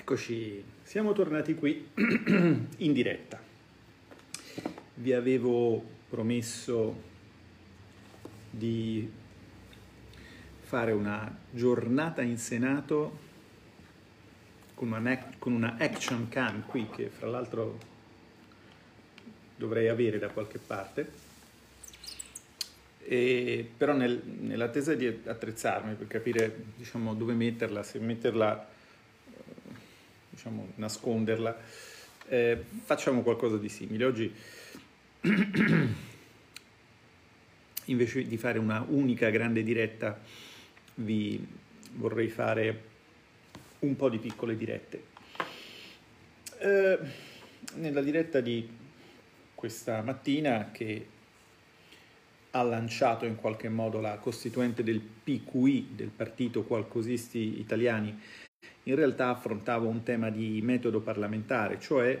Eccoci, siamo tornati qui in diretta. Vi avevo promesso di fare una giornata in Senato con una, action cam qui che fra l'altro dovrei avere da qualche parte. E, però nel, nell'attesa di attrezzarmi per capire diciamo, dove metterla, se metterla diciamo, nasconderla. Eh, facciamo qualcosa di simile. Oggi, invece di fare una unica grande diretta, vi vorrei fare un po' di piccole dirette. Eh, nella diretta di questa mattina che ha lanciato in qualche modo la costituente del PQI, del Partito Qualcosisti Italiani, in realtà affrontavo un tema di metodo parlamentare, cioè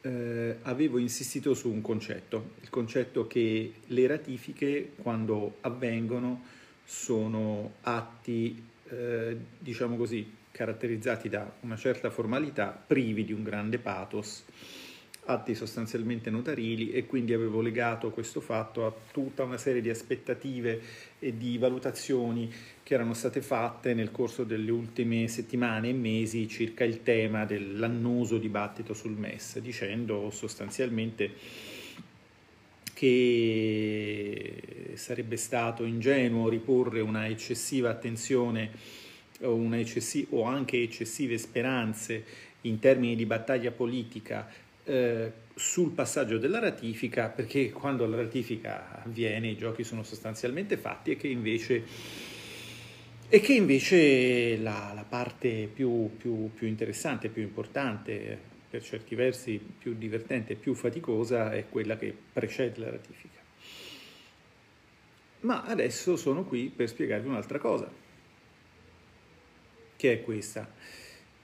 eh, avevo insistito su un concetto, il concetto che le ratifiche quando avvengono sono atti, eh, diciamo così, caratterizzati da una certa formalità, privi di un grande pathos atti sostanzialmente notarili e quindi avevo legato questo fatto a tutta una serie di aspettative e di valutazioni che erano state fatte nel corso delle ultime settimane e mesi circa il tema dell'annoso dibattito sul MES, dicendo sostanzialmente che sarebbe stato ingenuo riporre una eccessiva attenzione o, una eccessi- o anche eccessive speranze in termini di battaglia politica eh, sul passaggio della ratifica, perché quando la ratifica avviene i giochi sono sostanzialmente fatti e che invece, e che invece la, la, parte più, più, più interessante, più importante, per certi versi più divertente più faticosa è quella che precede la ratifica. Ma adesso sono qui per spiegarvi un'altra cosa, che è questa.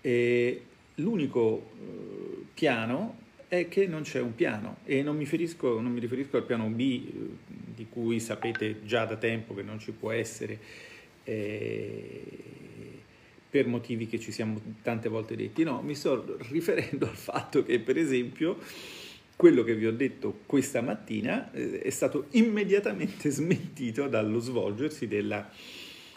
E l'unico eh, piano è che non c'è un piano e non mi, riferisco, non mi riferisco al piano B eh, di cui sapete già da tempo che non ci può essere eh, per motivi che ci siamo tante volte detti, no, mi sto riferendo al fatto che per esempio quello che vi ho detto questa mattina eh, è stato immediatamente smentito dallo svolgersi della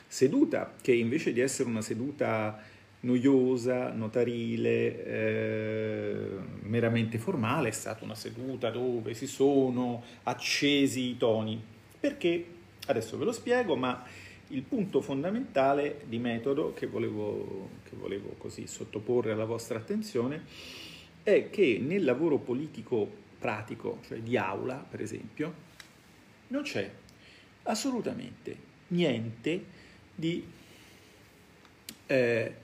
seduta che invece di essere una seduta noiosa, notarile, eh, meramente formale, è stata una seduta dove si sono accesi i toni. Perché? Adesso ve lo spiego, ma il punto fondamentale di metodo che volevo, che volevo così sottoporre alla vostra attenzione è che nel lavoro politico pratico, cioè di aula per esempio, non c'è assolutamente niente di eh,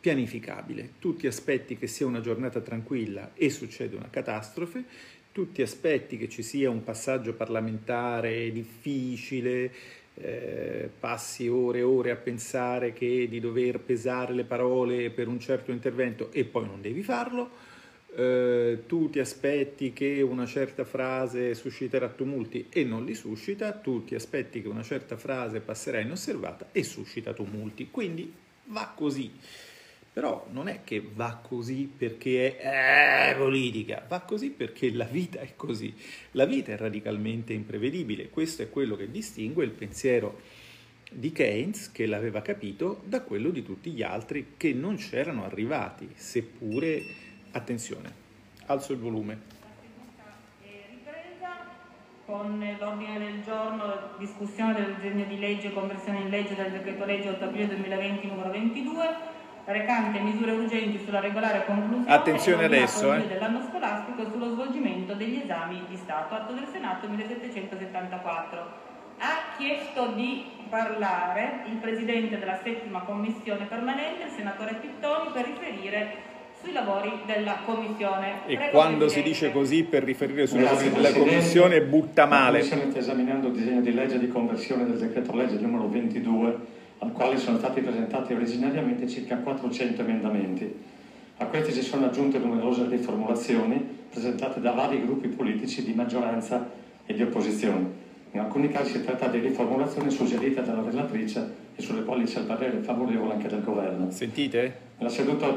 pianificabile, tutti aspetti che sia una giornata tranquilla e succede una catastrofe, tutti aspetti che ci sia un passaggio parlamentare difficile, eh, passi ore e ore a pensare che di dover pesare le parole per un certo intervento e poi non devi farlo, eh, tu ti aspetti che una certa frase susciterà tumulti e non li suscita, tu ti aspetti che una certa frase passerà inosservata e suscita tumulti, quindi va così. Però non è che va così perché è eh, politica, va così perché la vita è così. La vita è radicalmente imprevedibile. Questo è quello che distingue il pensiero di Keynes, che l'aveva capito, da quello di tutti gli altri che non c'erano arrivati, seppure, attenzione, alzo il volume. Con l'ordine del giorno discussione del disegno di legge conversione in legge del decreto legge 8 aprile 2020 numero 22 recante misure urgenti sulla regolare conclusione Attenzione adesso, eh. dell'anno scolastico e sullo svolgimento degli esami di Stato, atto del Senato 1774. Ha chiesto di parlare il Presidente della settima Commissione permanente, il Senatore Pittoni, per riferire sui lavori della Commissione. E Prego quando si dice così per riferire sui lavori della Commissione butta male. La Commissione sta esaminando il disegno di legge di conversione del decreto legge numero 22 al quale sono stati presentati originariamente circa 400 emendamenti. A questi si sono aggiunte numerose riformulazioni presentate da vari gruppi politici di maggioranza e di opposizione. In alcuni casi si tratta di riformulazioni suggerite dalla relatrice e sulle quali c'è il parere favorevole anche del Governo. Sentite? Nella seduta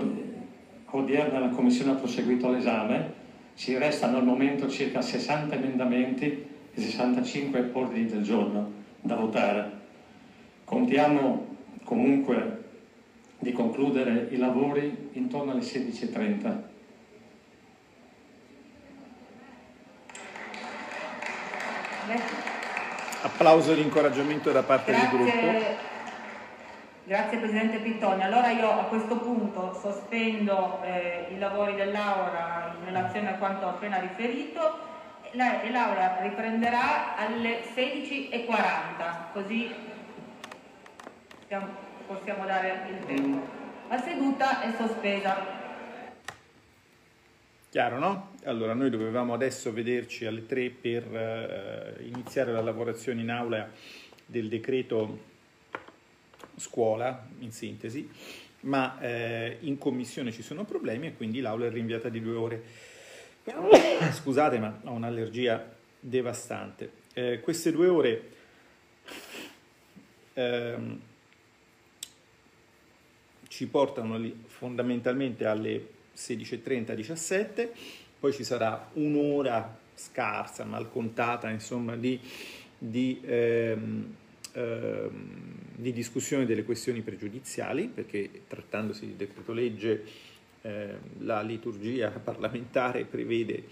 odierna la Commissione ha proseguito l'esame, ci restano al momento circa 60 emendamenti e 65 ordini del giorno da votare. Contiamo comunque di concludere i lavori intorno alle 16.30. Applauso di incoraggiamento da parte Grazie. del gruppo. Grazie Presidente Pittoni. Allora io a questo punto sospendo eh, i lavori dell'Aula in relazione a quanto ho appena riferito e l'Aula riprenderà alle 16.40, così possiamo dare il tempo. La seduta è sospesa. Chiaro, no? Allora, noi dovevamo adesso vederci alle 3 per eh, iniziare la lavorazione in aula del decreto scuola, in sintesi, ma eh, in commissione ci sono problemi e quindi l'aula è rinviata di due ore. Scusate, ma ho un'allergia devastante. Eh, queste due ore ehm, ci portano fondamentalmente alle 16.30-17, poi ci sarà un'ora scarsa, mal contata, insomma, di, di, ehm, ehm, di, discussione delle questioni pregiudiziali, perché trattandosi di decreto legge eh, la liturgia parlamentare prevede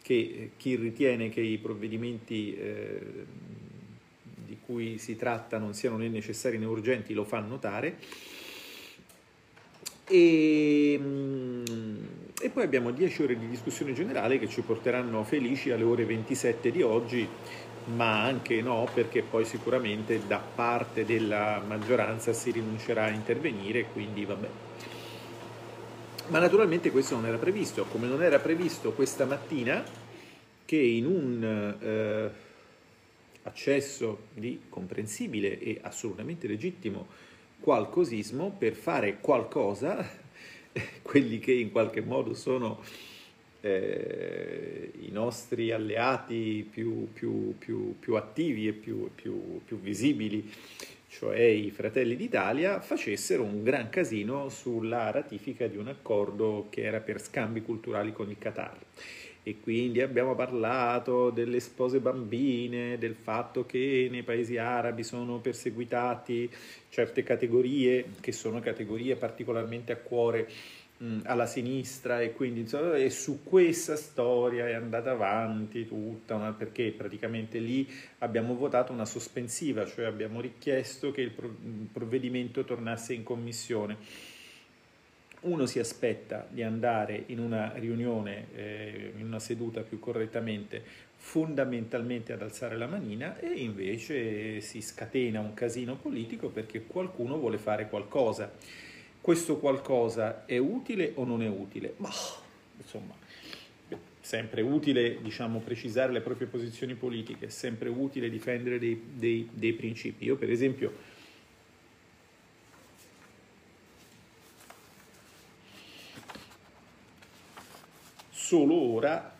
che chi ritiene che i provvedimenti eh, di cui si tratta non siano né necessari né urgenti lo fa notare e, mm, e, poi abbiamo 10 ore di discussione generale che ci porteranno felici alle ore 27 di oggi, ma anche no, perché poi sicuramente da parte della maggioranza si rinuncerà a intervenire, quindi vabbè. Ma naturalmente questo non era previsto, come non era previsto questa mattina che in un eh, accesso di comprensibile e assolutamente legittimo qualcosismo per fare qualcosa, quelli che in qualche modo sono eh, i nostri alleati più, più, più, più attivi e più, visibili, cioè i Fratelli d'Italia, facessero un gran casino sulla ratifica di un accordo che era per scambi culturali con il Qatar e quindi abbiamo parlato delle spose bambine, del fatto che nei paesi arabi sono perseguitati certe categorie che sono categorie particolarmente a cuore mh, alla sinistra e quindi insomma, e su questa storia è andata avanti tutta una, perché praticamente lì abbiamo votato una sospensiva, cioè abbiamo richiesto che il, provvedimento tornasse in commissione uno si aspetta di andare in una riunione, eh, in una seduta più correttamente, fondamentalmente ad alzare la manina e invece si scatena un casino politico perché qualcuno vuole fare qualcosa. Questo qualcosa è utile o non è utile? Ma insomma, sempre utile diciamo, precisare le proprie posizioni politiche, è sempre utile difendere dei, dei, dei principi. Io per esempio solo ora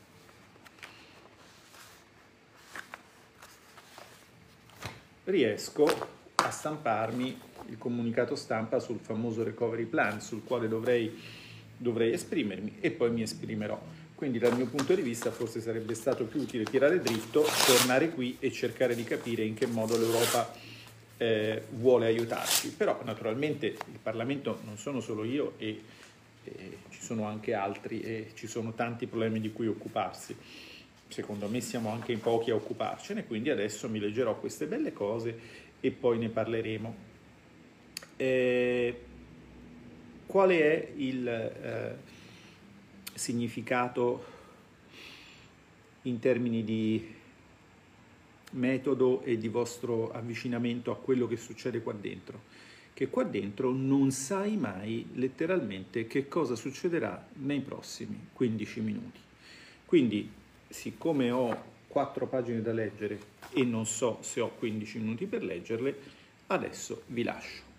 riesco a stamparmi il comunicato stampa sul famoso recovery plan sul quale dovrei, dovrei esprimermi e poi mi esprimerò. Quindi dal mio punto di vista forse sarebbe stato più utile tirare dritto, tornare qui e cercare di capire in che modo l'Europa eh, vuole aiutarci. Però naturalmente il Parlamento non sono solo io e ci sono anche altri e ci sono tanti problemi di cui occuparsi. Secondo me siamo anche in pochi a occuparcene, quindi adesso mi leggerò queste belle cose e poi ne parleremo. Eh, qual è il eh, significato in termini di metodo e di vostro avvicinamento a quello che succede qua dentro? Che qua dentro non sai mai letteralmente che cosa succederà nei prossimi 15 minuti. Quindi, siccome ho quattro pagine da leggere e non so se ho 15 minuti per leggerle, adesso vi lascio.